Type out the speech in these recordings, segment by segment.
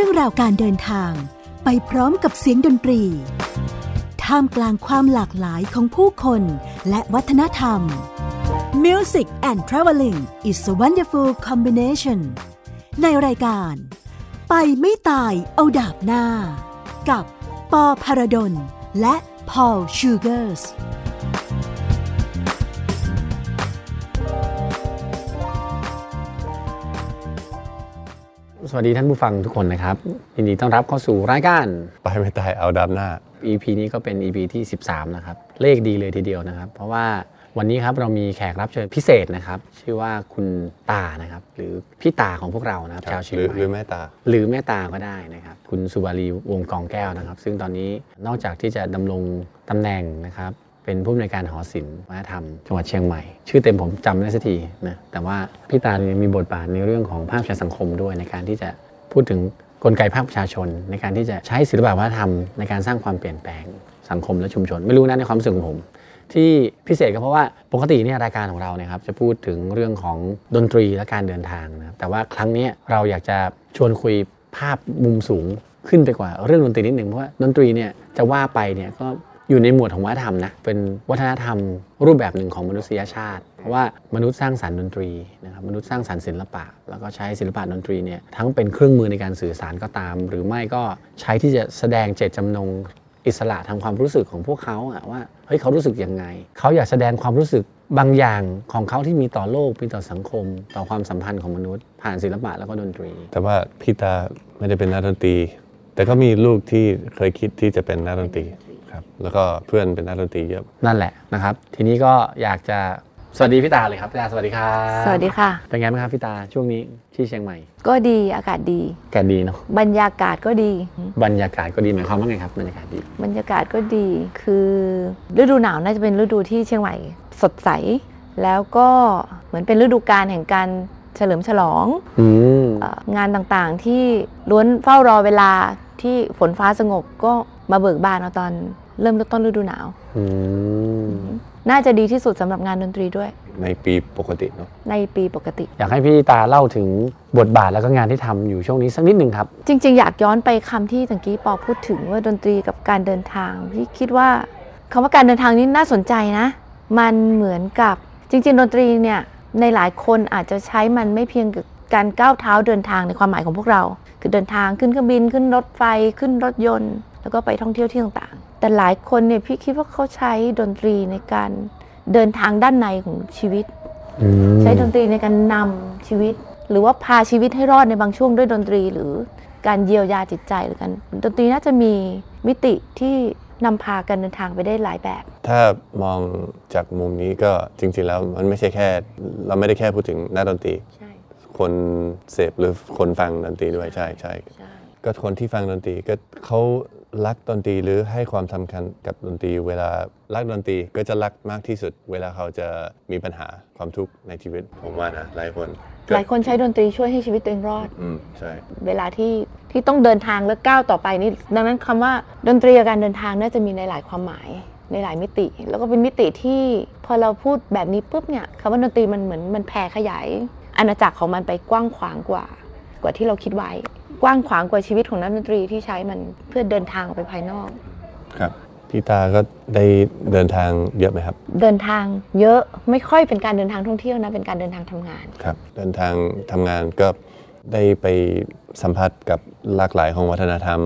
รื่องราวการเดินทาง ไปพร้อมกับเสียงดนตรี ท่ามกลางความหลากหลายของผู้คนและวัฒนธรรม Music and Traveling is a wonderful combination ในรายการ ไปไม่ตายเอาดาบหน้า กับปอพารดลและพอลชูเกอร์ส สวัสดีท่านผู้ฟังทุกคนนะครับยินดีต้อนรับเข้าสู่รายการไปไม่ตายเอาดับหน้า EP นี้ก็เป็น EP ที่ 13 นะครับ เลขดีเลยทีเดียวนะครับ เพราะว่าวันนี้ครับเรามีแขกรับเชิญพิเศษนะครับ ชื่อว่าคุณตานะครับ หรือพี่ตาของพวกเรานะครับชาวเชียงหรือใหม่หรือแม่ตา หรือแม่ตาก็ได้นะครับ คุณสุบารีวงกองแก้วนะครับ ซึ่งตอนนี้นอกจากที่จะดำรงตำแหน่งนะครับ เป็นผู้อำนวยการหอศิลป์วัฒนธรรมจังหวัดเชียงใหม่ ชื่อเต็มผมจำไม่ได้สักทีนะแต่ว่าพี่ตาเนี่ยมีบทบาทในเรื่องของภาพประชาสังคมด้วยในการที่จะพูดถึงกลไกภาคประชาชน ในการที่จะใช้ศิลปะวัฒนธรรมในการสร้างความเปลี่ยนแปลงสังคมและชุมชน ไม่รู้นะในความรู้สึกของผม ที่พิเศษก็เพราะว่าปกติเนี่ยรายการของเราเนี่ยครับจะพูดถึงเรื่องของดนตรีและการเดินทางนะแต่ว่าครั้งนี้เราอยากจะชวนคุยภาพมุมสูงขึ้นไปกว่าเรื่องดนตรีนิดหนึ่งเพราะว่าดนตรีเนี่ยจะว่าไปเนี่ยก็ อยู่ในหมวดของวัฒนธรรมนะเป็นวัฒนธรรมรูปแบบหนึ่งของมนุษยชาติ เพราะว่ามนุษย์สร้างสรรค์ดนตรีนะครับมนุษย์สร้างสรรค์ศิลปะ แล้วก็ใช้ศิลปะดนตรีเนี่ยทั้งเป็นเครื่องมือในการสื่อสารก็ตาม หรือไม่ก็ใช้ที่จะแสดงเจตจำนงอิสระทางความรู้สึกของพวกเขาอะว่าเฮ้ยเขารู้สึกยังไง เขาอยากแสดงความรู้สึกบางอย่างของเขาที่มีต่อโลกมีต่อสังคม ต่อความสัมพันธ์ของมนุษย์ ผ่านศิลปะแล้วก็ดนตรี แต่ว่าพี่ตาไม่ได้เป็นนักดนตรี แต่ก็มีลูกที่เคยคิดที่จะเป็นนักดนตรี แล้วก็เพื่อนเป็นนักดนตรีเยอะนั่นแหละนะครับ ทีนี้ก็อยากจะสวัสดีพี่ตาเลยครับพี่ตาสวัสดีครับสวัสดีค่ะ เป็นไงบ้างครับพี่ตาช่วงนี้ที่เชียงใหม่ ก็ดีอากาศดีแกดีเนาะบรรยากาศก็ดี บรรยากาศก็ดีหมายความว่าไงครับบรรยากาศดี บรรยากาศก็ดีคือฤดูหนาวน่าจะเป็นฤดูที่เชียงใหม่สดใส แล้วก็เหมือนเป็นฤดูกาลแห่งการเฉลิมฉลองอืมเอ่องานต่างๆที่ล้วนเฝ้ารอเวลาที่ฝนฟ้าสงบก็มาเบิกบานเอาตอน เริ่มต้นฤดูหนาวอืมน่าจะดีที่สุดสำหรับงานดนตรีด้วย ในปีปกติเนาะในปีปกติ อยากให้พี่ตาเล่าถึงบทบาทแล้วก็งานที่ทำอยู่ช่วงนี้สักนิดหนึ่งครับ จริง ๆ อยากย้อนไปคำที่ตะกี้ปอพูดถึงว่าดนตรีกับการเดินทางพี่คิดว่าคำว่าการเดินทางนี้น่าสนใจนะ มันเหมือนกับจริง ๆ ดนตรีเนี่ยในหลายคนอาจจะใช้มันไม่เพียงกับการก้าวเท้าเดินทางในความหมายของพวกเรา คือเดินทางขึ้นเครื่องบินขึ้นรถไฟขึ้นรถยนต์ แล้วก็ไปท่องเที่ยวที่ต่างๆ แต่หลายคนเนี่ยพี่คิดว่าเขาใช้ดนตรีในการเดินทางด้านในของชีวิตอืมใช้ดนตรีในการนำชีวิต หรือว่าพาชีวิตให้รอดในบางช่วงด้วยดนตรีหรือการเยียวยาจิตใจหรือกันดนตรีน่าจะมีมิติที่นำพาการเดินทางไปได้หลายแบบ ถ้ามองจากมุมนี้ก็จริง ๆ แล้วมันไม่ใช่แค่ เราไม่ได้แค่พูดถึงนักดนตรีใช่คนเสพหรือคนฟังดนตรีด้วยใช่ใช่ใช่ก็คนที่ฟังดนตรีก็เขา รักดนตรีหรือให้ความสำคัญกับดนตรี เวลารักดนตรีก็จะรักมากที่สุด เวลาเขาจะมีปัญหาความทุกข์ในชีวิตผมว่านะหลายคนก็หลายคนใช้ดนตรีช่วยให้ชีวิตตัวเองรอด อืมใช่ เวลาที่ที่ต้องเดินทางและก้าวต่อไปนี่ดังนั้นคำว่าดนตรีกับการเดินทางน่าจะมีในหลายความหมายในหลายมิติ แล้วก็เป็นมิติที่พอเราพูดแบบนี้ปุ๊บเนี่ยคำว่าดนตรีมันเหมือนมันแผ่ขยายอาณาจักรของมันไปกว้างขวางกว่า กว่าที่เราคิดไว้ กว้างขวางกว่าชีวิตของนักดนตรีที่ใช้มันเพื่อเดินทางออกไปภายนอก ครับพี่ตาก็ได้เดินทางเยอะไหมครับ เดินทางเยอะไม่ค่อยเป็นการเดินทางท่องเที่ยวนะเป็นการเดินทางทำงานครับ เดินทางทำงานก็ได้ไปสัมผัสกับหลากหลายของวัฒนธรรม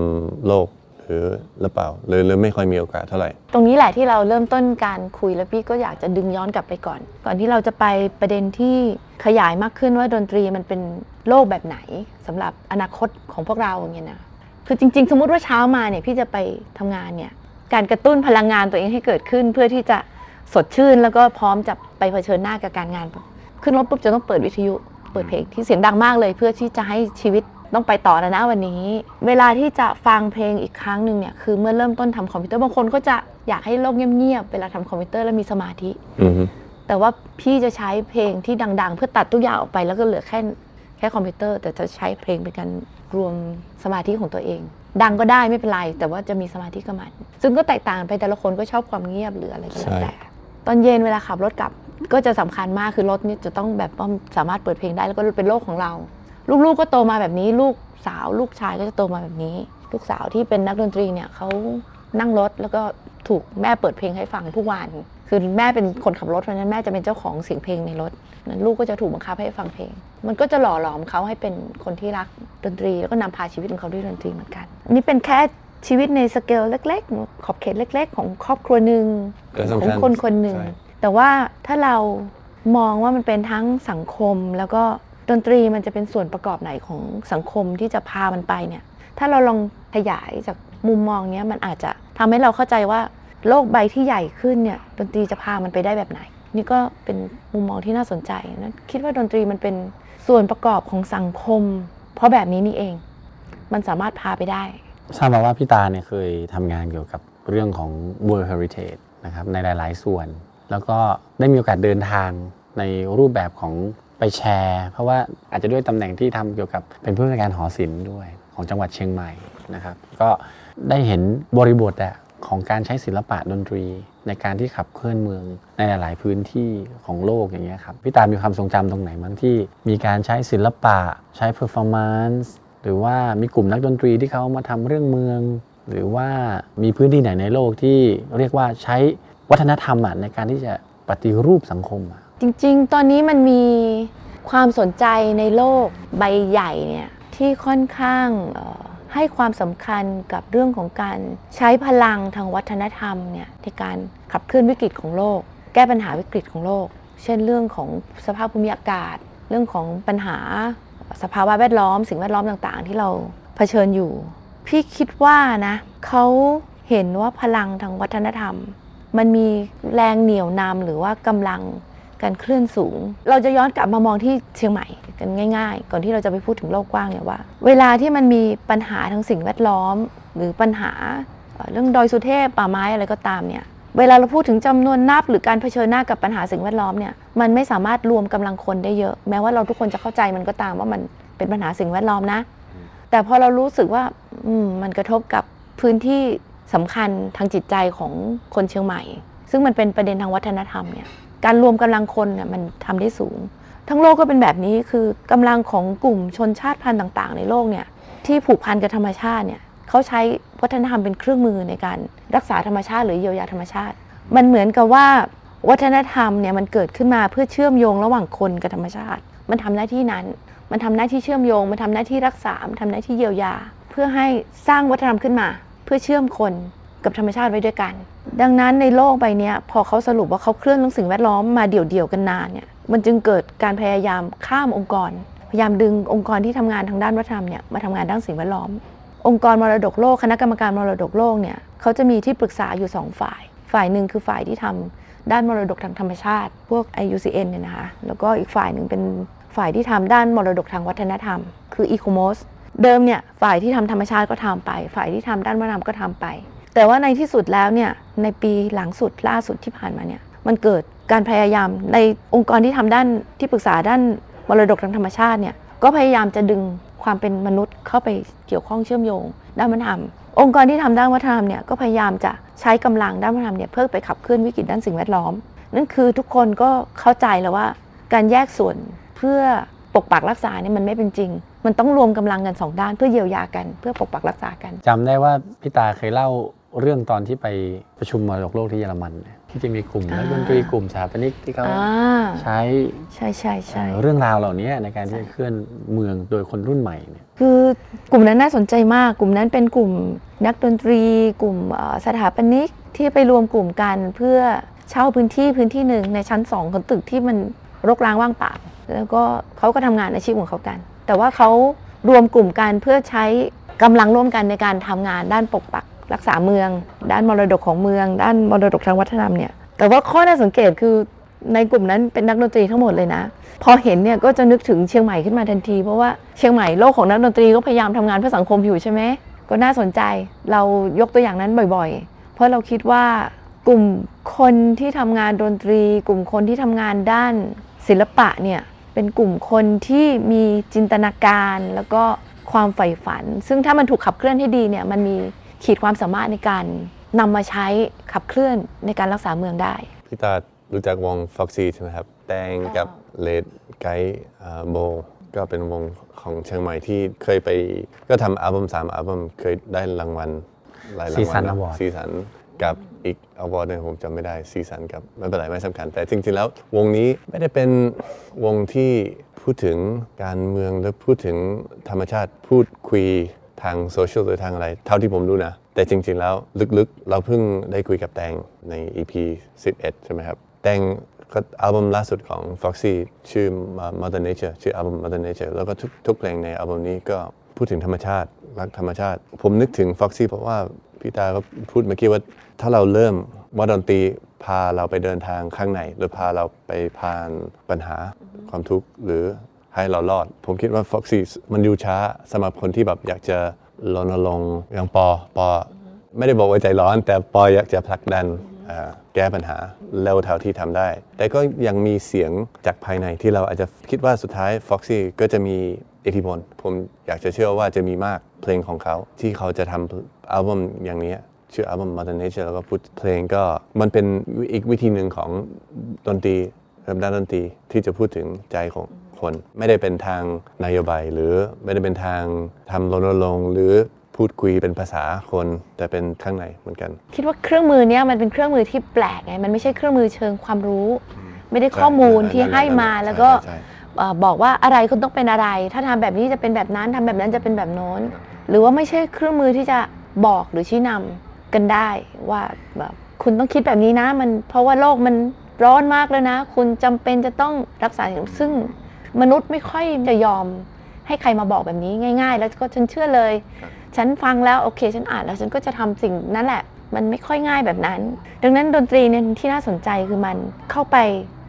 โลก หรือหรือเปล่าหรือหรือไม่ค่อยมีโอกาสเท่าไหร่ ตรงนี้แหละที่เราเริ่มต้นการคุยแล้วพี่ก็อยากจะดึงย้อนกลับไปก่อน ก่อนที่เราจะไปประเด็นที่ขยายมากขึ้นว่าดนตรีมันเป็นโลกแบบไหนสำหรับอนาคตของพวกเราอย่างเงี้ยนะคือจริง ๆ สมมุติว่าเช้ามาเนี่ยพี่จะไปทำงานเนี่ยการกระตุ้นพลังงานตัวเองให้เกิดขึ้น เพื่อที่จะสดชื่นแล้วก็พร้อมจะไปเผชิญหน้ากับการงาน ขึ้นรถปุ๊บจะต้องเปิดวิทยุ เปิดเพลงที่เสียงดังมากเลย เพื่อที่จะให้ชีวิต ต้องไปต่อแล้วนะวันนี้ เวลาที่จะฟังเพลงอีกครั้งหนึ่งเนี่ยคือเมื่อเริ่มต้นทำคอมพิวเตอร์บางคนก็จะอยากให้โลกเงียบๆเวลาทำคอมพิวเตอร์แล้วมีสมาธิอือฮึแต่ว่าพี่จะใช้เพลงที่ดัง ๆ เพื่อตัดทุกอย่างออกไปแล้วก็เหลือแค่แค่คอมพิวเตอร์ แต่จะใช้เพลงเป็นการรวมสมาธิของตัวเอง ดังก็ได้ไม่เป็นไร แต่ว่าจะมีสมาธิกับมัน ซึ่งก็แตกต่างกันไปแต่ละคนก็ชอบความเงียบหรืออะไรก็แล้วแต่ตอนเย็นเวลาขับรถกลับก็จะสำคัญมากคือรถนี่จะต้องแบบว่าสามารถเปิดเพลงได้แล้วก็เป็นโลกของเรา ลูกๆก็โตมาแบบนี้ ลูกสาว ลูกชายก็จะโตมาแบบนี้ ลูกสาวที่เป็นนักดนตรีเนี่ยเขานั่งรถแล้วก็ถูกแม่เปิดเพลงให้ฟังทุกวัน คือแม่เป็นคนขับรถเพราะฉะนั้นแม่จะเป็นเจ้าของเสียงเพลงในรถนั้นลูกก็จะถูกบังคับให้ฟังเพลง มันก็จะหล่อหลอมเขาให้เป็นคนที่รักดนตรี แล้วก็นำพาชีวิตของเขาด้วยดนตรีเหมือนกันอันนี้เป็นแค่ชีวิตในสเกลเล็ก ๆ ขอบเขตเล็ก ๆ ของครอบครัวหนึ่งก็ของสำคัญคนคนหนึ่งใช่แต่ว่าถ้าเรามองว่ามันเป็นทั้งสังคมแล้วก็ ดนตรีมันจะเป็นส่วนประกอบไหนของสังคมที่จะพามันไปเนี่ยถ้าเราลองขยายจากมุมมองเนี้ยมันอาจจะทำให้เราเข้าใจว่าโลกใบที่ใหญ่ขึ้นเนี่ยดนตรีจะพามันไปได้แบบไหน นี่ก็เป็นมุมมองที่น่าสนใจนะคิดว่าดนตรีมันเป็นส่วนประกอบของสังคม เพราะแบบนี้นี่เอง มันสามารถพาไปได้ทราบมาว่าพี่ตาเนี่ยเคยทำงานเกี่ยวกับเรื่องของ World Heritage นะครับในหลาย ๆ ส่วน แล้วก็ได้มีโอกาสเดินทางในรูปแบบของ ไปแชร์ เพราะว่าอาจจะด้วยตำแหน่งที่ทำเกี่ยวกับเป็นผู้ในการหอศิลป์ด้วยของจังหวัดเชียงใหม่นะครับ ก็ได้เห็นบริบทอะของการใช้ศิลปะดนตรี ในการที่ขับเคลื่อนเมืองในหลาย ๆ พื้นที่ของโลกอย่างเงี้ยครับพี่ตามีความทรงจำตรงไหนบ้างที่ มีการใช้ศิลปะใช้ performance หรือว่ามีกลุ่มนักดนตรีที่เขามาทำเรื่องเมือง หรือว่ามีพื้นที่ไหนในโลกที่เรียกว่าใช้วัฒนธรรมในการที่จะปฏิรูปสังคมอะ จริงๆ ตอนนี้มันมีความสนใจในโลกใบใหญ่เนี่ยที่ค่อนข้างให้ความสำคัญกับเรื่องของการใช้พลังทางวัฒนธรรมเนี่ยในการขับเคลื่อนวิกฤตของโลก แก้ปัญหาวิกฤตของโลก เช่นเรื่องของสภาพภูมิอากาศ เรื่องของปัญหาสภาวะแวดล้อม สิ่งแวดล้อมต่างๆ ที่เราเผชิญอยู่ พี่คิดว่านะเขาเห็นว่าพลังทางวัฒนธรรม มันมีแรงเหนี่ยวนำหรือว่ากำลัง การเคลื่อนสูง เราจะย้อนกลับมามองที่เชียงใหม่กันง่าย ๆ ก่อนที่เราจะไปพูดถึงโลกกว้างเนี่ยว่า เวลาที่มันมีปัญหาทางสิ่งแวดล้อม หรือปัญหาเรื่องดอยสุเทพป่าไม้อะไรก็ตามเนี่ยเวลาเราพูดถึงจำนวนนับหรือการเผชิญหน้ากับปัญหาสิ่งแวดล้อมเนี่ยมันไม่สามารถรวมกำลังคนได้เยอะ แม้ว่าเราทุกคนจะเข้าใจมันก็ตามว่ามันเป็นปัญหาสิ่งแวดล้อมนะ แต่พอเรารู้สึกว่าอืมมันกระทบกับพื้นที่สำคัญทางจิตใจของคนเชียงใหม่ ซึ่งมันเป็นประเด็นทางวัฒนธรรมเนี่ย การรวมกำลังคนเนี่ยมันทำได้สูง ทั้งโลกก็เป็นแบบนี้คือกำลังของกลุ่มชนชาติพันธุ์ต่าง ๆ ในโลกเนี่ยที่ผูกพันกับธรรมชาติเนี่ยเขาใช้วัฒนธรรมเป็นเครื่องมือในการรักษาธรรมชาติหรือเยียวยาธรรมชาติ มันเหมือนกับว่าวัฒนธรรมเนี่ยมันเกิดขึ้นมาเพื่อเชื่อมโยงระหว่างคนกับธรรมชาติ มันทำหน้าที่นั้น มันทำหน้าที่เชื่อมโยง มันทำหน้าที่รักษา มันทำหน้าที่เยียวยา เพื่อให้สร้างวัฒนธรรมขึ้นมา เพื่อเชื่อมคน กับธรรมชาติไว้ด้วยกัน ดังนั้นในโลกใบนี้พอเขาสรุปว่าเขาเคลื่อนเรื่องสิ่งแวดล้อมมาเดี่ยวๆกันนานเนี่ยมันจึงเกิดการพยายามข้ามองค์กร พยายามดึงองค์กรที่ทำงานทางด้านวัฒนธรรมเนี่ยมาทำงานด้านสิ่งแวดล้อม องค์กรมรดกโลกคณะกรรมการมรดกโลกเนี่ยเขาจะมีที่ปรึกษาอยู่สองฝ่าย ฝ่ายหนึ่งคือฝ่ายที่ทำด้านมรดกทางธรรมชาติ พวก IUCN เนี่ยนะคะแล้วก็อีกฝ่ายหนึ่งเป็นฝ่ายที่ทำด้านมรดกทางวัฒนธรรม คือ ECOMOS เดิมเนี่ยฝ่ายที่ทำธรรมชาติก็ทำไป ฝ่ายที่ทำด้านวัฒนธรรมก็ทำไป แต่ว่าในที่สุดแล้วเนี่ยในปีหลังสุดล่าสุดที่ผ่านมาเนี่ยมันเกิดการพยายามในองค์กรที่ทำด้านที่ปรึกษาด้านมรดกทางธรรมชาติเนี่ยก็พยายามจะดึงความเป็นมนุษย์เข้าไปเกี่ยวข้องเชื่อมโยง ด้านวัฒนธรรม องค์กรที่ทำด้านวัฒนธรรมเนี่ยก็พยายามจะใช้กำลังด้านวัฒนธรรมเนี่ยเพื่อไปขับเคลื่อนวิกฤตด้านสิ่งแวดล้อม นั่นคือทุกคนก็เข้าใจแล้วว่า การแยกส่วนเพื่อปกปักรักษาเนี่ยมันไม่เป็นจริง มันต้องรวมกำลังกันสองด้านเพื่อเยียวยากัน เพื่อปกปักรักษากันจำได้ว่าพี่ตาเคยเล่า เรื่องตอนที่ไปประชุมมรดกโลกที่เยอรมันเนี่ยที่จะมีกลุ่มนักดนตรีกลุ่มสถาปนิกที่เขาอ่าใช้ใช่ใช่ใช่เอ่อเรื่องราวเหล่านี้ในการที่จะเคลื่อนเมืองโดยคนรุ่นใหม่เนี่ยคือกลุ่มนั้นน่าสนใจมาก กลุ่มนั้นเป็นกลุ่มนักดนตรี กลุ่มเอ่อสถาปนิกที่ไปรวมกลุ่มกันเพื่อเช่าพื้นที่พื้นที่หนึ่งในชั้นสองของตึกที่มันรกร้างว่างเปล่าแล้วก็เขาก็ทำงานอาชีพของเขากัน แต่ว่าเขารวมกลุ่มกันเพื่อใช้กำลังร่วมกันในการทำงานด้านปกปัก รักษาเมือง ด้านมรดกของเมือง ด้านมรดกทางวัฒนธรรมเนี่ยแต่ว่าข้อน่าสังเกตคือในกลุ่มนั้นเป็นนักดนตรีทั้งหมดเลยนะ พอเห็นเนี่ยก็จะนึกถึงเชียงใหม่ขึ้นมาทันที เพราะว่าเชียงใหม่โลกของนักดนตรีก็พยายามทำงานเพื่อสังคมอยู่ใช่ไหมก็น่าสนใจเรายกตัวอย่างนั้นบ่อยๆ เพราะเราคิดว่ากลุ่มคนที่ทำงานดนตรี กลุ่มคนที่ทำงานด้านศิลปะเนี่ยเป็นกลุ่มคนที่มีจินตนาการแล้วก็ความใฝ่ฝัน ซึ่งถ้ามันถูกขับเคลื่อนให้ดีเนี่ยมันมี ขีดความสามารถในการนำมาใช้ขับเคลื่อนในการรักษาเมืองได้ พี่ตารู้จักวง Foxy ใช่ไหมครับ แตงกับเลดไกด์โบก็เป็นวงของเชียงใหม่ที่เคยไป ก็ทำอัลบั้มสามอัลบั้มเคยได้รางวัลหลายรางวัล Season นะ Award ซีสันกับอีกอวอร์ดนึงผมจำไม่ได้ซีสันกับไม่เป็นไรไม่สำคัญ แต่จริงๆแล้ววงนี้ไม่ได้เป็นวงที่พูดถึงการเมืองหรือพูดถึงธรรมชาติพูดคุย ทางโซเชียลหรือทางอะไร เท่าที่ผมรู้นะ แต่จริงๆแล้วลึกๆ เราเพิ่งได้คุยกับแตงใน EP 11 ใช่ไหมครับ แตงก็อัลบั้มล่าสุดของ Foxy ชื่อ Mother Nature ชื่ออัลบั้ม Mother Nature แล้วก็ทุกทุกเพลงในอัลบั้มนี้ก็พูดถึงธรรมชาติ รักธรรมชาติ ผมนึกถึง Foxy เพราะว่าพี่ตาก็พูดเมื่อกี้ว่าถ้าเราเริ่มว่าดนตรีพาเราไปเดินทางข้างใน หรือพาเราไปผ่านปัญหาความทุกข์หรือ ให้เรารอด ผมคิดว่า Foxy มันอยู่ช้าสำหรับคนที่แบบอยากจะรณรงค์อย่างปอปอไม่ได้บอกว่าใจร้อน แต่ปออยากจะผลักดันแก้ปัญหาเร็วเท่าที่ทำได้ แต่ก็ยังมีเสียงจากภายในที่เราอาจจะคิดว่าสุดท้าย Foxy ก็จะมีอิทธิพลผมอยากจะเชื่อว่าจะมีมากเพลงของเขาที่เขาจะทำอัลบั้มอย่างนี้ชื่ออัลบั้ม Mother Nature แล้วก็พูดเพลงก็มันเป็นอีกวิธีหนึ่งของดนตรีด้านดนตรีที่จะพูดถึงใจของ คน ไม่ได้เป็นทางนโยบายหรือไม่ได้เป็นทางทำรณรงค์หรือพูดคุยเป็นภาษาคนแต่เป็นข้างในเหมือนกัน คิดว่าเครื่องมือเนี้ยมันเป็นเครื่องมือที่แปลกไงมันไม่ใช่เครื่องมือเชิงความรู้ ไม่ได้ข้อมูลที่ให้มาแล้วก็ใช่ใช่เอ่อบอกว่าอะไรคุณต้องเป็นอะไร ถ้าทำแบบนี้จะเป็นแบบนั้นทำแบบนั้นจะเป็นแบบโน้น หรือว่าไม่ใช่เครื่องมือที่จะบอกหรือชี้นำกันได้ว่าแบบคุณต้องคิดแบบนี้นะมันเพราะว่าโลกมันร้อนมากแล้วนะ คุณจำเป็นจะต้องรักษาสิ่งซึ่ง มนุษย์ไม่ค่อยจะยอมให้ใครมาบอกแบบนี้ง่ายๆ แล้วก็ฉันเชื่อเลย ฉันฟังแล้วโอเค ฉันอ่านแล้วฉันก็จะทำสิ่งนั้นแหละ มันไม่ค่อยง่ายแบบนั้น ดังนั้นดนตรีเนี่ยที่น่าสนใจคือมันเข้าไป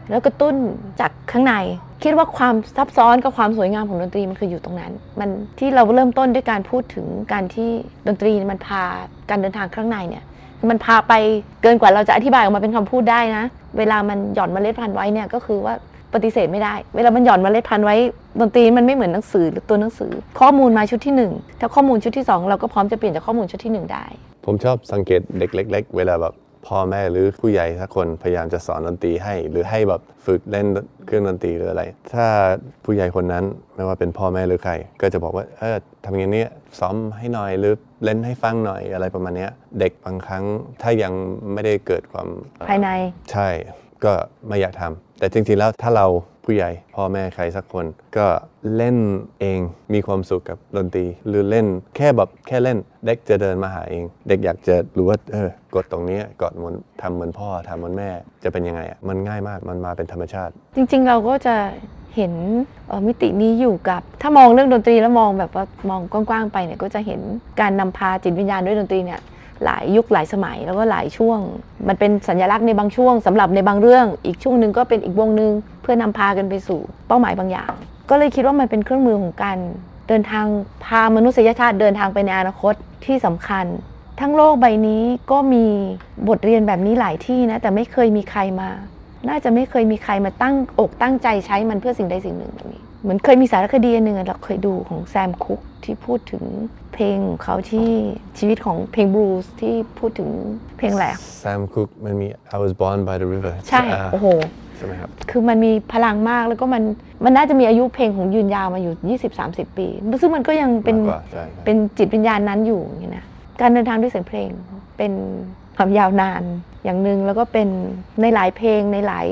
แล้วกระตุ้นจากข้างใน คิดว่าความซับซ้อนกับความสวยงามของดนตรีมันคืออยู่ตรงนั้น มันที่เราเริ่มต้นด้วยการพูดถึงการที่ดนตรีมันพาการเดินทางข้างในเนี่ยคือมันพาไปเกินกว่าเราจะอธิบายออกมาเป็นคำพูดได้นะ เวลามันหย่อนเมล็ดพันธุ์ไว้เนี่ยก็คือว่า ปฏิเสธไม่ได้ เวลามันหย่อนเมล็ดพันธุ์ไว้ดนตรีมันไม่เหมือนหนังสือหรือตัวหนังสือ ข้อมูลมาชุดที่หนึ่งถ้าข้อมูลชุดที่สองเราก็พร้อมจะเปลี่ยนจากข้อมูลชุดที่หนึ่งได้ ผมชอบสังเกตเด็กเล็ก ๆ เวลาแบบพ่อแม่หรือผู้ใหญ่สักคนพยายามจะสอนดนตรีให้ หรือให้แบบฝึกเล่นเครื่องดนตรีหรืออะไร ถ้าผู้ใหญ่คนนั้นไม่ว่าเป็นพ่อแม่หรือใคร ก็จะบอกว่าเออทำอย่างนี้ซ้อมให้หน่อยหรือเล่นให้ฟังหน่อยอะไรประมาณเนี้ยเด็กบางครั้งถ้ายังไม่ได้เกิดความภายในใช่ ก็ไม่อยากทำแต่จริงๆแล้วถ้าเราผู้ใหญ่พ่อแม่ใครสักคน ก็เล่นเองมีความสุขกับดนตรี หรือเล่นแค่แบบแค่เล่น เด็กจะเดินมาหาเอง เด็กอยากจะรู้ว่าเออกดตรงนี้กดเหมือนทำเหมือนพ่อทำเหมือนแม่จะเป็นยังไงอะมันง่ายมากมันมาเป็นธรรมชาติ จริงๆ เราก็จะเห็นออมิตินี้อยู่กับ ถ้ามองเรื่องดนตรีแล้วมองแบบว่ามองกว้างๆไปเนี่ยก็จะเห็นการนำพาจิตวิญญาณด้วยดนตรีเนี่ย หลายยุคหลายสมัยแล้วก็หลายช่วง มันเป็นสัญลักษณ์ในบางช่วงสำหรับในบางเรื่อง อีกช่วงหนึ่งก็เป็นอีกวงหนึ่งเพื่อนำพากันไปสู่เป้าหมายบางอย่าง ก็เลยคิดว่ามันเป็นเครื่องมือของการเดินทางพามนุษยชาติเดินทางไปในอนาคตที่สำคัญ ทั้งโลกใบนี้ก็มีบทเรียนแบบนี้หลายที่นะแต่ไม่เคยมีใครมา น่าจะไม่เคยมีใครมาตั้งอกตั้งใจใช้มันเพื่อสิ่งใดสิ่งหนึ่งแบบนี้ เหมือนเคยมีสารคดีอันหนึ่งอะเราเคยดูของแซมคุกที่พูดถึงเพลงของเขาที่ชีวิตของเพลงบลูส์ที่พูดถึงเพลงแหลก Sam Cooke มันมี I was born by the river ใช่อ่าโอ้โหใช่ไหมครับคือมันมีพลังมากแล้วก็มันมันน่าจะมีอายุเพลงของยืนยาวมาอยู่ 20-30 ปี ซึ่งมันก็ยังเป็นมากกว่าใช่ใช่เป็นจิตวิญญาณนั้นอยู่อย่างนี้นะการเดินทางด้วยเสียงเพลงเป็นความยาวนานอย่างหนึ่งแล้วก็เป็นในหลายเพลงในหลาย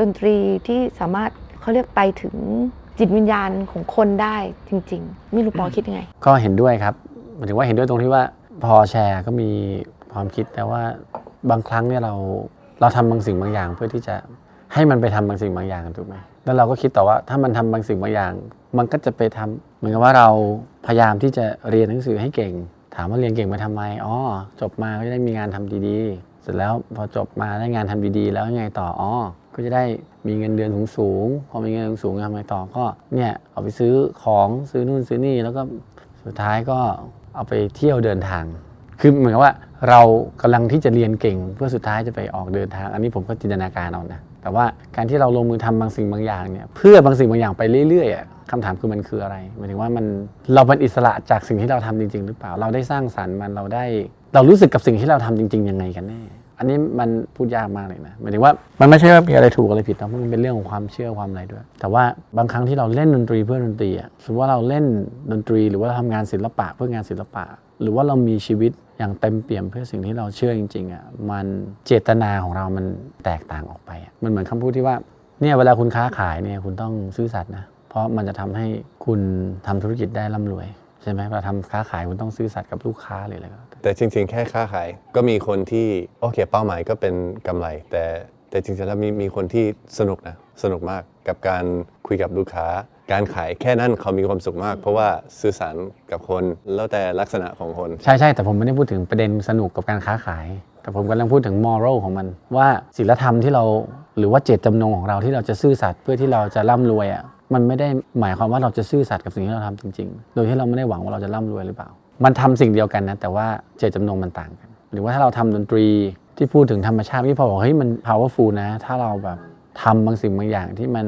ดนตรีที่สามารถเขาเรียกไปถึง จิตวิญญาณของคนได้จริง ๆ ไม่รู้ปอคิดยังไง ก็เห็นด้วยครับหมายถึงว่าเห็นด้วยตรงที่ว่าพอแชร์ก็มีความคิดแต่ว่าบางครั้งเนี่ยเราเราทำบางสิ่งบางอย่าง เพื่อที่จะให้มันไปทำบางสิ่งบางอย่างถูกไหมแล้วเราก็คิดต่อว่าถ้ามันทำบางสิ่งบางอย่าง มันก็จะไปทำเหมือนกับว่าเราพยายามที่จะเรียนหนังสือให้เก่ง ถามว่าเรียนเก่งมาทำไมอ๋อจบมาก็จะได้มีงานทำดีๆ เสร็จแล้วพอจบมาได้งานทำดีๆ แล้วยังไงต่ออ๋อ ก็จะได้มีเงินเดือนสูงๆพอมีเงินสูงๆทำไงต่อก็เนี่ยเอาไปซื้อของซื้อนู่นซื้อนี่แล้วก็สุดท้ายก็เอาไปเที่ยวเดินทาง คือเหมือนกับว่าเรากำลังที่จะเรียนเก่ง เพื่อสุดท้ายจะไปออกเดินทาง อันนี้ผมก็จินตนาการเอานะแต่ว่าการที่เราลงมือทำบางสิ่งบางอย่างเนี่ยเพื่อบางสิ่งบางอย่างไปเรื่อยๆอะคำถามคือมันคืออะไรหมายถึงว่ามันเราเป็นอิสระจากสิ่งที่เราทำจริง ๆ หรือเปล่า เราได้สร้างสรรค์มันเราได้ เรารู้สึกกับสิ่งที่เราทำจริง ๆ ยังไงกันแน่ อันนี้มันพูดยากมากเลยนะหมายถึงว่ามันไม่ใช่ว่ามีอะไรถูกอะไรผิดนะมันเป็นเรื่องของความเชื่อความอะไรด้วย แต่ว่าบางครั้งที่เราเล่นดนตรีเพื่อดนตรีอะสมมติว่าเราเล่นดนตรีหรือว่าทำงานศิลปะเพื่องานศิลปะ หรือว่าเรามีชีวิตอย่างเต็มเปี่ยมเพื่อสิ่งที่เราเชื่อจริงๆอะมันเจตนาของเรามันแตกต่างออกไปอะมันเหมือนคำพูดที่ว่าเนี่ยเวลาคุณค้าขายเนี่ยคุณต้องซื่อสัตย์นะเพราะมันจะทำให้คุณทำธุรกิจได้ร่ำรวย ใช่ไหมเวลาทำค้าขายคุณต้องซื่อสัตย์กับลูกค้าเลยอะไรก็แล้วแต่แต่จริงๆ แค่ค้าขาย ก็มีคนที่ โอเค เป้าหมายก็เป็นกำไร แต่แต่จริงๆแล้วมีมีคนที่สนุกนะ สนุกมากกับการคุยกับลูกค้า การขายแค่นั้นเขามีความสุขมาก เพราะว่าสื่อสารกับคนแล้วแต่ลักษณะของคน ใช่ใช่แต่ผมไม่ได้พูดถึงประเด็นสนุกกับการค้าขาย แต่ผมกำลังพูดถึงมอรัลของมัน ว่าศีลธรรมที่เราหรือว่าเจตจำนงของเราที่เราจะซื่อสัตย์เพื่อที่เราจะร่ำรวยอะ มันไม่ได้หมายความว่าเราจะซื่อสัตย์กับสิ่งที่เราทำจริง ๆ โดยที่เราไม่ได้หวังว่าเราจะร่ำรวยหรือเปล่า มันทำสิ่งเดียวกันนะแต่ว่าเจตจำนงมันต่างกัน หรือว่าถ้าเราทำดนตรีที่พูดถึงธรรมชาติที่พอบอกเฮ้ยมัน powerful นะ ถ้าเราแบบทำบางสิ่งบางอย่างที่มัน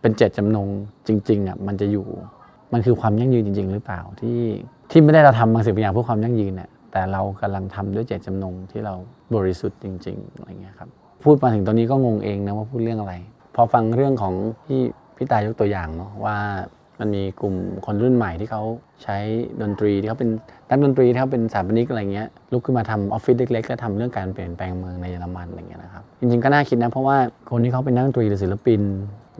เป็นเจตจำนงจริงๆอะมันจะอยู่ มันคือความยั่งยืนจริง ๆ หรือเปล่าที่ที่ไม่ได้เราทำบางสิ่งบางอย่างเพื่อความยั่งยืนเนี่ยแต่เรากำลังทำด้วยเจตจำนงที่เราบริสุทธิ์จริง ๆอะไรเงี้ยครับพูดมาถึงตอนนี้ก็งงเองนะว่าพูดเรื่องอะไร พอฟังเรื่องของที่ พี่ตายยกตัวอย่างเนาะว่ามันมีกลุ่มคนรุ่นใหม่ที่เขาใช้ดนตรีที่เขาเป็นนักดนตรีที่เขาเป็นสถาปนิกอะไรเงี้ยลุกขึ้นมาทำออฟฟิศเล็กๆแล้วทำเรื่องการเปลี่ยนแปลงเมืองในเยอรมันอะไรเงี้ยนะครับจริงๆก็น่าคิดนะเพราะว่าคนที่เขาเป็นนักดนตรีหรือศิลปิน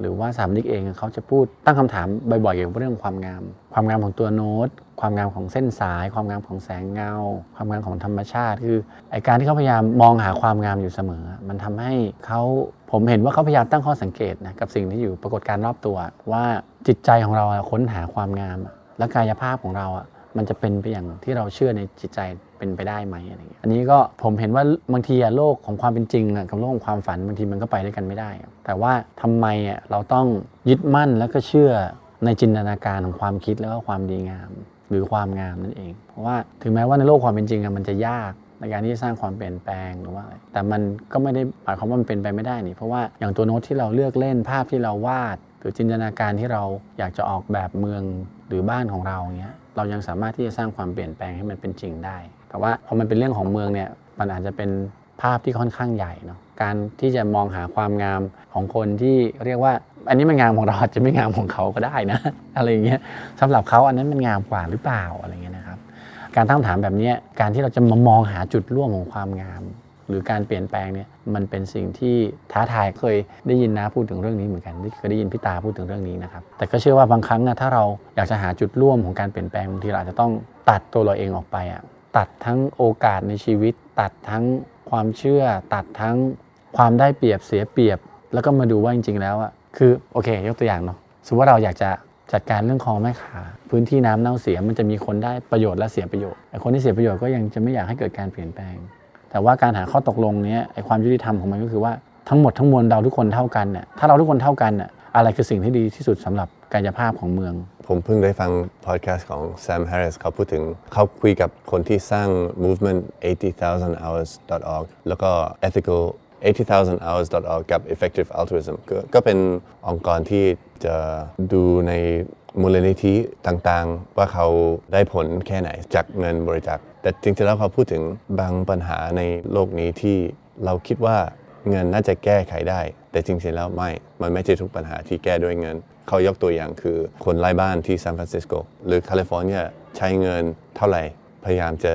หรือว่าสถาปนิกเองเขาจะพูดตั้งคำถามบ่อยๆเกี่ยวกับเรื่องความงาม ความงามของตัวโน้ต ความงามของเส้นสาย ความงามของแสงเงา ความงามของธรรมชาติ คือไอการที่เขาพยายามมองหาความงามอยู่เสมอ มันทำให้เขา ผมเห็นว่าเขาพยายามตั้งข้อสังเกตนะกับสิ่งที่อยู่ปรากฏการรอบตัว ว่าจิตใจของเราค้นหาความงามและกายภาพของเราอะมันจะเป็นไปอย่างที่เราเชื่อในจิตใจเป็นไปได้ไหมอะไรเงี้ยอันนี้ก็ผมเห็นว่าบางทีอะโลกของความเป็นจริงกับโลกของความฝันบางทีมันก็ไปด้วยกันไม่ได้ แต่ว่าทำไมอะเราต้องยึดมั่นแล้วก็เชื่อในจินตนาการของความคิดแล้วก็ความดีงาม หรือความงามนั่นเอง เพราะว่าถึงแม้ว่าในโลกความเป็นจริงอะมันจะยาก ในการที่จะสร้างความเปลี่ยนแปลงหรือว่าอะไรแต่มันก็ไม่ได้หมายความว่ามันเป็นไปไม่ได้นี่ เพราะว่าอย่างตัวโน้ตที่เราเลือกเล่นภาพที่เราวาด หรือจินตนาการที่เราอยากจะออกแบบเมืองหรือบ้านของเราเนี้ยเรายังสามารถที่จะสร้างความเปลี่ยนแปลงให้มันเป็นจริงได้ แต่ว่าพอมันเป็นเรื่องของเมืองเนี่ยมันอาจจะเป็นภาพที่ค่อนข้างใหญ่เนาะการที่จะมองหาความงามของคนที่เรียกว่า อันนี้มันงามของเราอาจจะไม่งามของเขาก็ได้นะ อะไรอย่างเงี้ยสำหรับเขาอันนั้นมันงามกว่าหรือเปล่าอะไรเงี้ยนะครับ การตั้งคำถามแบบนี้การที่เราจะมามองหาจุดร่วมของความงาม หรือการเปลี่ยนแปลงเนี่ยมันเป็นสิ่งที่ท้าทายเคยได้ยินนะพูดถึงเรื่องนี้เหมือนกันเคยได้ยินพี่ตาพูดถึงเรื่องนี้นะครับแต่ก็เชื่อว่าบางครั้งนะถ้าเราอยากจะหาจุดร่วมของการเปลี่ยนแปลงบางทีเราอาจจะต้องตัดตัวเราเองออกไปอะตัดทั้งโอกาสในชีวิต ตัดทั้งความเชื่อ ตัดทั้งความได้เปรียบเสียเปรียบ แล้วก็มาดูว่าจริง ๆ แล้วอะคือโอเค ยกตัวอย่างเนาะสมมติว่าเราอยากจะ จัดการเรื่องคลองแม่ขาพื้นที่น้ำเน่าเสียมันจะมีคนได้ประโยชน์และเสียประโยชน์แต่คนที่เสียประโยชน์ก็ยังจะไม่อยากให้เกิดการเปลี่ยนแปลง แต่ว่าการหาข้อตกลงเนี้ยไอความยุติธรรมของมันก็คือว่าทั้งหมดทั้งมวลเราทุกคนเท่ากันเนี่ยถ้าเราทุกคนเท่ากันน่ะอะไรคือสิ่งที่ดีที่สุดสำหรับกายภาพของเมือง ผมเพิ่งได้ฟังพอดแคสต์ของ Sam Harris เขาพูดถึงเขาคุยกับคนที่สร้าง movement 80,000 hours org แล้วก็ ethical 80,000 hours org กับ effective altruism ก็ก็เป็นองค์กรที่จะดูในมูลนิธิต่างๆ ว่าเขาได้ผลแค่ไหนจากเงินบริจาค แต่จริงๆแล้วเขาพูดถึงบางปัญหาในโลกนี้ที่เราคิดว่าเงินน่าจะแก้ไขได้ แต่จริงๆแล้วไม่ มันไม่ใช่ทุกปัญหาที่แก้ด้วยเงิน เขายกตัวอย่างคือคนไร้บ้านที่ซานฟรานซิสโกหรือแคลิฟอร์เนียใช้เงินเท่าไหร่ พยายามจะ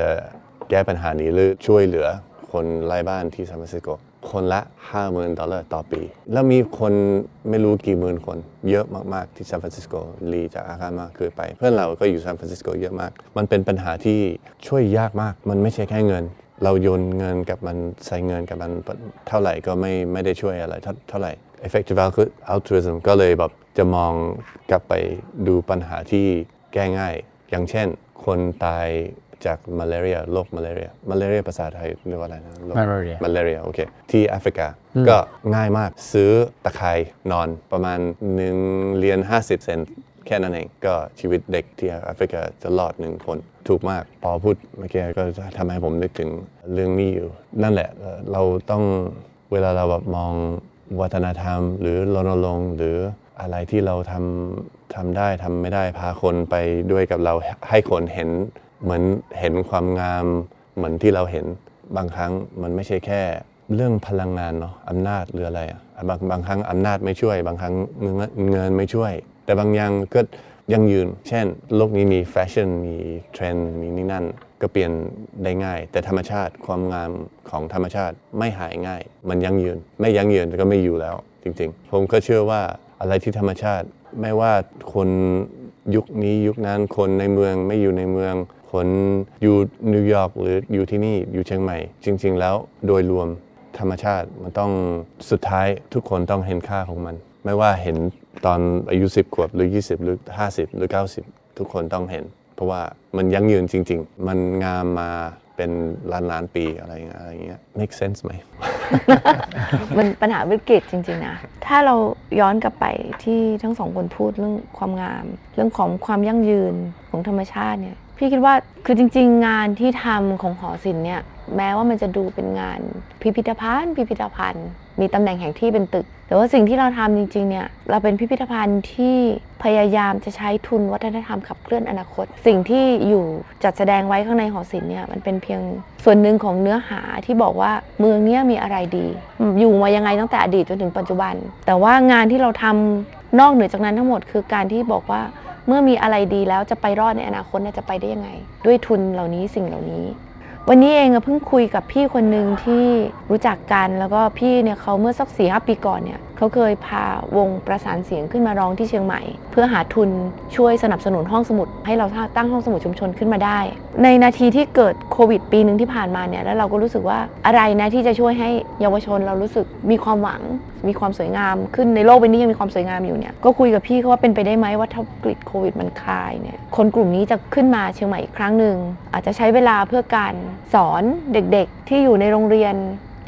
แก้ปัญหานี้หรือช่วยเหลือคนไร้บ้านที่ซานฟรานซิสโก คนละ 50,000 ดอลลาร์ต่อปี แล้วมีคนไม่รู้กี่หมื่นคน เยอะมาก ๆ ที่ซานฟรานซิสโกลีจาก Akha Ama เคยไป เพื่อนเราก็อยู่ซานฟรานซิสโกเยอะมาก มันเป็นปัญหาที่ช่วยยากมาก มันไม่ใช่แค่เงิน เราโยนเงินกับมันใส่เงินกับมันเท่าไหร่ก็ไม่ไม่ได้ช่วยอะไรเท่าเท่าไหร่ effective altruism ก็เลยแบบจะมองกลับไปดูปัญหาที่แก้ง่าย อย่างเช่น คนตาย จากมาลาเรียโรคมาลาเรียมาลาเรียภาษาไทยเรียกว่าอะไรนะโรค Malaria มาลาเรียโอเคที่แอฟริกาก็ง่ายมากซื้อตะไคร่นอนประมาณ1เหรียญ50 เซนต์แค่นั้นเองก็ชีวิตเด็กที่แอฟริกาจะรอดหนึ่งคนถูกมาก พอพูดเมื่อกี้ก็ทำให้ผมนึกถึงเรื่องนี้อยู่ นั่นแหละเอ่อเราต้องเวลาเราแบบมองวัฒนธรรม หรือรณรงค์หรืออะไรที่เราทำทำได้ทำไม่ได้พาคนไปด้วยกับเราให้คนเห็น เหมือนเห็นความงามเหมือนที่เราเห็นบางครั้งมันไม่ใช่แค่เรื่องพลังงานเนาะอำนาจหรืออะไรอะบางบางครั้งอำนาจไม่ช่วย บางครั้งเงินเงินไม่ช่วย แต่บางอย่างก็ยังยืน เช่น โลกนี้มีแฟชั่นมีเทรนด์มีนี่นั่น ก็เปลี่ยนได้ง่าย แต่ธรรมชาติความงามของธรรมชาติไม่หายง่าย มันยั่งยืน ไม่ยั่งยืนก็ไม่อยู่แล้วจริงๆ ผมก็เชื่อว่าอะไรที่ธรรมชาติ ไม่ว่าคนยุคนี้ยุคนั้นคนในเมืองไม่อยู่ในเมือง คนอยู่นิวยอร์กหรืออยู่ที่นี่อยู่เชียงใหม่ จริง ๆ แล้วโดยรวมธรรมชาติมันต้องสุดท้ายทุกคนต้องเห็นค่าของมัน ไม่ว่าเห็นตอนอายุ 10 ขวบหรือ 20 หรือ 50 หรือ 90 ทุกคนต้องเห็น เพราะว่ามันยั่งยืนจริง ๆ มันงามมาเป็นล้านล้านๆปีอะไรอย่างเงี้ยอะไรอย่างเงี้ย make sense ไหม มันปัญหาวิกฤตจริง ๆ นะ ถ้าเราย้อนกลับไปที่ทั้งสองคนพูดเรื่องความงาม เรื่องของความยั่งยืนของธรรมชาติเนี่ย พี่คิดว่าคือจริง ๆ งานที่ทำของหอศิลป์เนี่ยแม้ว่ามันจะดูเป็นงานพิพิธภัณฑ์ พิพิธภัณฑ์ มีตำแหน่งแห่งที่เป็นตึก แต่ว่าสิ่งที่เราทำจริง ๆ เนี่ย เราเป็นพิพิธภัณฑ์ที่พยายามจะใช้ทุนวัฒนธรรมขับเคลื่อนอนาคต สิ่งที่อยู่จัดแสดงไว้ข้างในหอศิลป์เนี่ยมันเป็นเพียงส่วนหนึ่งของเนื้อหาที่บอกว่าเมืองเนี้ยมีอะไรดี อยู่มายังไงตั้งแต่อดีตจนถึงปัจจุบัน แต่ว่างานที่เราทำนอกเหนือจากนั้นทั้งหมดคือการที่บอกว่า เมื่อมีอะไรดีแล้วจะไปรอดในอนาคตจะไปได้ยังไง ด้วยทุนเหล่านี้สิ่งเหล่านี้ วันนี้เองอะเพิ่งคุยกับพี่คนหนึ่งที่รู้จักกันแล้วก็พี่เนี่ยเขาเมื่อสักสี่ห้าปีก่อนเนี่ย เขาเคยพาวงประสานเสียงขึ้นมาร้องที่เชียงใหม่ เพื่อหาทุนช่วยสนับสนุนห้องสมุด ให้เราตั้งห้องสมุดชุมชนขึ้นมาได้ ในนาทีที่เกิดโควิดปีหนึ่งที่ผ่านมาเนี่ยแล้วเราก็รู้สึกว่าอะไรนะที่จะช่วยให้เยาวชนเรารู้สึกมีความหวัง มีความสวยงามขึ้นในโลกใบนี้ยังมีความสวยงามอยู่เนี่ยก็คุยกับพี่เขาว่าเป็นไปได้ไหมว่าถ้าวิกฤตโควิดมันคลายเนี่ยคนกลุ่มนี้จะขึ้นมาเชียงใหม่อีกครั้งหนึ่งอาจจะใช้เวลาเพื่อการสอนเด็กๆ ที่อยู่ในโรงเรียน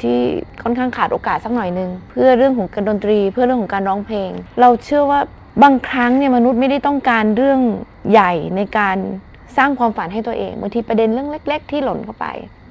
ที่ค่อนข้างขาดโอกาสสักหน่อยหนึงเพื่อเรื่องของการดนตรี เพื่อเรื่องของการร้องเพลง เราเชื่อว่าบางครั้งเนี่ยมนุษย์ไม่ได้ต้องการเรื่องใหญ่ในการสร้างความฝันให้ตัวเองบางทีประเด็นเรื่องเล็ก ๆ ที่หล่นเข้าไป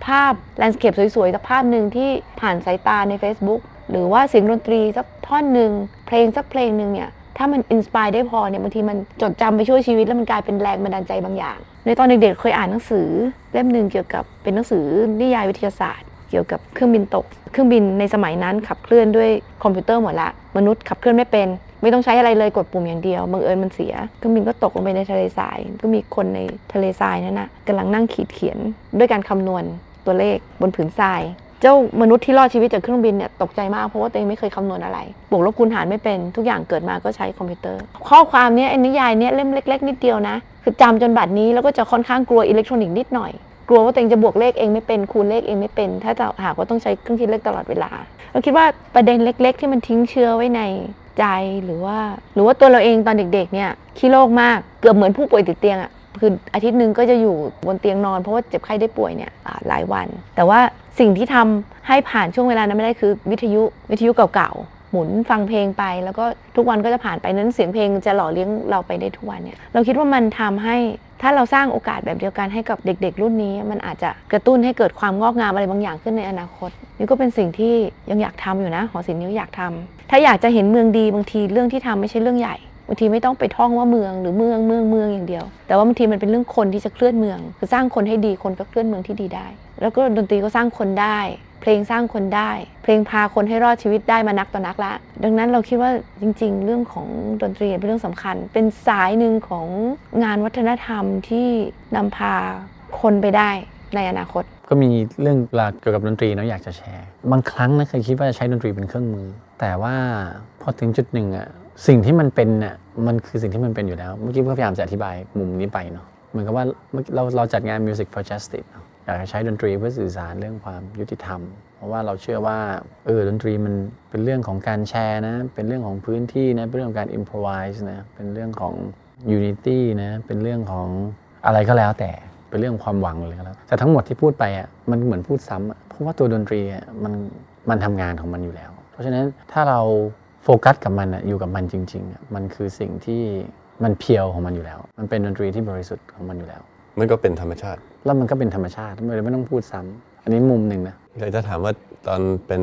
ภาพ landscape สวยๆสักภาพหนึ่งที่ผ่านสายตาใน Facebook หรือว่าเสียงดนตรีสักท่อนหนึ่งเพลงสักเพลงหนึ่งเนี่ยถ้ามัน inspire ได้พอเนี่ยบางทีมันจดจำไปช่วยชีวิตแล้วมันกลายเป็นแรงบันดาลใจบางอย่าง ในตอนเด็กๆเคยอ่านหนังสือเล่มหนึ่งเกี่ยวกับเป็นหนังสือนิยายวิทยาศาสตร์ เกี่ยวกับเครื่องบินตก เครื่องบินในสมัยนั้นขับเคลื่อนด้วยคอมพิวเตอร์หมดละ มนุษย์ขับเคลื่อนไม่เป็น ไม่ต้องใช้อะไรเลยกดปุ่มอย่างเดียวบังเอิญมันเสียเครื่องบินก็ตกลงไปในทะเลทราย ก็มีคนในทะเลทรายนั้นนะกำลังนั่งขีดเขียน ด้วยการคำนวณตัวเลขบนผืนทรายเจ้ามนุษย์ที่รอดชีวิตจากเครื่องบินเนี่ยตกใจมากเพราะว่าตัวเองไม่เคยคำนวณอะไร บวกลบคูณหารไม่เป็นทุกอย่างเกิดมาก็ใช้คอมพิวเตอร์ ข้อความเนี้ยไอ้นิยายเนี้ยเล่มเล็ก ๆ นิดเดียวนะ คือจำจนบัดนี้แล้วก็จะค่อนข้างกลัวอิเล็กทรอนิกส์นิดหน่อย กลัวว่าตัวเองจะบวกเลขเองไม่เป็นคูณเลขเองไม่เป็น ถ้าจะหากว่าต้องใช้เครื่องคิดเลขตลอดเวลาเราคิดว่าประเด็นเล็ก ๆ ที่มันทิ้งเชื้อไว้ในใจหรือว่า หรือว่าตัวเราเองตอนเด็ก ๆ เนี่ยขี้โรคมากเกือบเหมือนผู้ป่วยติดเตียงอะคืออาทิตย์หนึ่งก็จะอยู่บนเตียงนอนเพราะว่าเจ็บไข้ได้ป่วยเนี่ยหลายวัน แต่ว่าสิ่งที่ทำให้ผ่านช่วงเวลานั้นไม่ได้คือวิทยุวิทยุเก่าๆหมุนฟังเพลงไป แล้วก็ทุกวันก็จะผ่านไปนั้นเสียงเพลงจะหล่อเลี้ยงเราไปได้ทุกวันเนี่ยเราคิดว่ามันทำให้ ถ้าเราสร้างโอกาสแบบเดียวกันให้กับเด็ก ๆ รุ่นนี้ มันอาจจะกระตุ้นให้เกิดความงอกงามอะไรบางอย่างขึ้นในอนาคตนี่ก็เป็นสิ่งที่ยังอยากทำอยู่นะหอศิลป์นิ้วอยากทำถ้าอยากจะเห็นเมืองดีบางทีเรื่องที่ทำไม่ใช่เรื่องใหญ่บางทีไม่ต้องไปท่องว่าเมืองหรือเมืองเมืองเมืองอย่างเดียว แต่ว่าบางทีมันเป็นเรื่องคนที่จะเคลื่อนเมือง คือสร้างคนให้ดีคนก็เคลื่อนเมืองที่ดีได้ แล้วก็ดนตรีก็สร้างคนได้ เพลงสร้างคนได้ เพลงพาคนให้รอดชีวิตได้มานักต่อนักละดังนั้นเราคิดว่าจริง ๆ เรื่องของดนตรีเป็นเรื่องสำคัญ เป็นสายหนึ่งของงานวัฒนธรรมที่นำพาคนไปได้ในอนาคต ก็มีเรื่องราวเกี่ยวกับดนตรีเนาะอยากจะแชร์ บางครั้งนะเคยคิดว่าจะใช้ดนตรีเป็นเครื่องมือ แต่ว่าพอถึงจุดหนึ่งอะสิ่งที่มันเป็นน่ะมันคือสิ่งที่มันเป็นอยู่แล้ว เมื่อกี้พยายามจะอธิบายมุมนี้ไปเนาะเหมือนกับว่าเราเราจัดงาน Music for Justice เน อยากจะใช้ดนตรีเพื่อสื่อสารเรื่องความยุติธรรม เพราะว่าเราเชื่อว่าเออดนตรีมันเป็นเรื่องของการแชร์นะ เป็นเรื่องของพื้นที่นะ เป็นเรื่องของการ improvise นะ เป็นเรื่องของ unity นะ เป็นเรื่องของอะไรก็แล้วแต่ เป็นเรื่องความหวังเลยก็แล้ว แต่ทั้งหมดที่พูดไปอะ มันเหมือนพูดซ้ำเพราะว่าตัวดนตรีอะมันมันทำงานของมันอยู่แล้ว เพราะฉะนั้นถ้าเราโฟกัสกับมันอะอยู่กับมันจริงๆอะมันคือสิ่งที่มันเพียวของมันอยู่แล้ว มันเป็นดนตรีที่บริสุทธิ์ของมันอยู่แล้ว มันก็เป็นธรรมชาติ แล้วมันก็เป็นธรรมชาติไม่ไม่ต้องพูดซ้ำอันนี้มุมหนึ่งนะอยากจะถามว่าตอนเป็น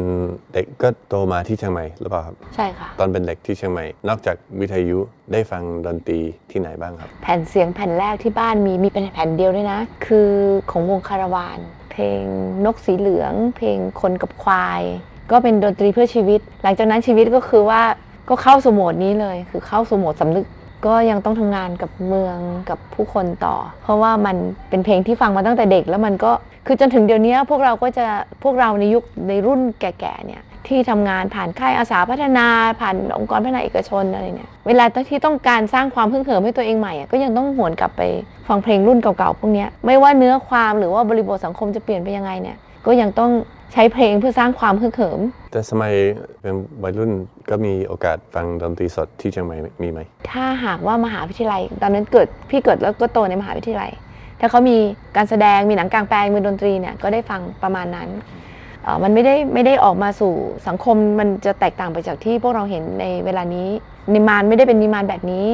เด็กก็โตมาที่เชียงใหม่หรือเปล่าครับ ใช่ค่ะ ตอนเป็นเด็กที่เชียงใหม่ นอกจากวิทยุได้ฟังดนตรีที่ไหนบ้างครับ แผ่นเสียงแผ่นแรกที่บ้านมีมีเป็นแผ่นเดียวด้วยนะ คือของวงคาราวาน เพเพลงนกสีเหลือง เพลงคนกับควาย ก็เป็นดนตรีเพื่อชีวิต หลังจากนั้นชีวิตก็คือว่าก็เข้าสู่โหมดนี้เลย คือเข้าสู่โหมดสำนึก ก็ยังต้องทำงานกับเมืองกับผู้คนต่อ เพราะว่ามันเป็นเพลงที่ฟังมาตั้งแต่เด็ก แล้วมันก็คือจนถึงเดี๋ยวนี้พวกเราก็จะพวกเราในยุคในรุ่นแก่ๆเนี่ยที่ทำงานผ่านค่ายอาสาพัฒนาผ่านองค์กรพัฒนาเอกชนอะไรเนี่ยเวลาที่ต้องการสร้างความพึ่งเหิมให้ตัวเองใหม่ก็ยังต้องหวนกลับไปฟังเพลงรุ่นเก่าๆพวกนี้ไม่ว่าเนื้อความหรือว่าบริบทสังคมจะเปลี่ยนไปยังไงเนี่ยก็ยังต้อง ใช้เพลงเพื่อสร้างความฮึกเหิม แต่สมัยเป็นวัยรุ่นก็มีโอกาสฟังดนตรีสดที่เชียงใหม่มีไหม ถ้าหากว่ามหาวิทยาลัย ตอนนั้นเกิดพี่เกิดแล้วก็โตในมหาวิทยาลัย ถ้าเขามีการแสดงมีหนังกลางแปลงมีดนตรีเนี่ยก็ได้ฟังประมาณนั้นเอ่อมันไม่ได้ไม่ได้ออกมาสู่สังคมมันจะแตกต่างไปจากที่พวกเราเห็นในเวลานี้นิมานไม่ได้เป็นนิมานแบบนี้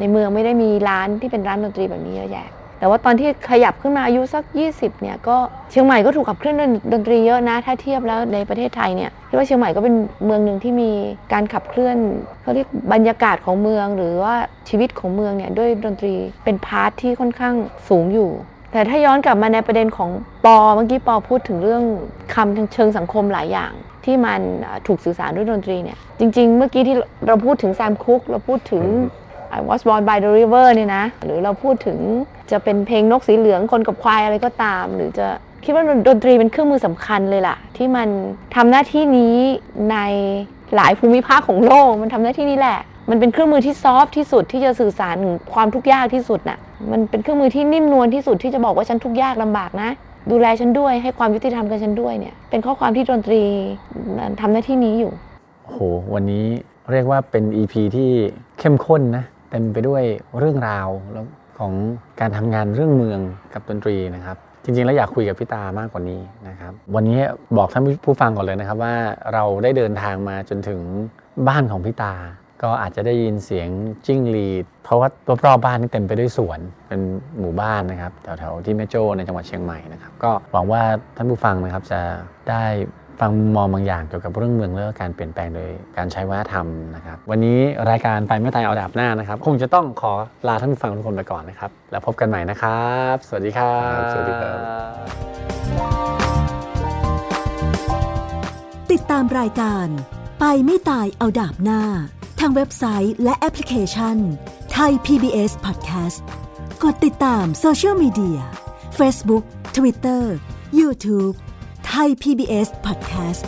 ในเมืองไม่ได้มีร้านที่เป็นร้านดนตรีแบบนี้เยอะแยะ แต่ว่าตอนที่ขยับขึ้นมาอายุสัก 20เนี่ยก็เชียงใหม่ก็ถูกขับเคลื่อนดนตรีเยอะนะ ถ้าเทียบแล้วในประเทศไทยเนี่ยคิดว่าเชียงใหม่ก็เป็นเมืองหนึ่งที่มีการขับเคลื่อนเขาเรียกบรรยากาศของเมือง หรือว่าชีวิตของเมืองเนี่ยด้วยดนตรีเป็น part ที่ค่อนข้างสูงอยู่แต่ถ้าย้อนกลับมาในประเด็นของปอเมื่อกี้ปอพูดถึงเรื่องคำถามเชิงสังคมหลายอย่าง ที่มันถูกสื่อสารด้วยดนตรีเนี่ยจริง ๆ เมื่อกี้ที่เราพูดถึง Sam Cooke เราพูดถึง I was born by the river เนี่ยนะ หรือเราพูดถึงจะเป็นเพลงนกสีเหลืองคนกับควายอะไรก็ตาม หรือจะคิดว่าดนตรีเป็นเครื่องมือสำคัญเลยล่ะ ที่มันทำหน้าที่นี้ในหลายภูมิภาคของโลก มันทำหน้าที่นี้แหละ มันเป็นเครื่องมือที่ซอฟที่สุดที่จะสื่อสารถึงความทุกข์ยากที่สุดน่ะ มันเป็นเครื่องมือที่นิ่มนวลที่สุดที่จะบอกว่าฉันทุกข์ยากลำบากนะดูแลฉันด้วยให้ความยุติธรรมกับฉันด้วยเนี่ย เป็นข้อความที่ดนตรีทำหน้าที่นี้อยู่โหวันนี้เรียกว่าเป็น EP ที่เข้มข้นนะ เต็มไปด้วยเรื่องราวแล้วของการทำงานเรื่องเมืองกับดนตรีนะครับ จริงๆ แล้วอยากคุยกับพี่ตามากกว่านี้นะครับ วันนี้บอกท่านผู้ฟังก่อนเลยนะครับว่าเราได้เดินทางมาจนถึงบ้านของพี่ตา ก็อาจจะได้ยินเสียงจิ้งหรีด เพราะว่ารอบๆบ้านนี่เต็มไปด้วยสวน เป็นหมู่บ้านนะครับแถวๆที่แม่โจ้ในจังหวัดเชียงใหม่นะครับ ก็หวังว่าท่านผู้ฟังนะครับจะได้ ฟังมุมมองบางอย่างเกี่ยวกับเรื่องเมืองและการเปลี่ยนแปลงโดยการใช้วัฒนธรรมนะครับ วันนี้รายการไปไม่ตายเอาดาบหน้านะครับ คงจะต้องขอลาท่านผู้ฟังทุกคนไปก่อนนะครับ แล้วพบกันใหม่นะครับ สวัสดีครับสวัสดีครับ ติดตามรายการ ไปไม่ตายเอาดาบหน้า ทางเว็บไซต์และแอปพลิเคชันไทย PBS Podcast กดติดตามโซเชียลมีเดีย Facebook Twitter YouTube ไทย PBS Podcast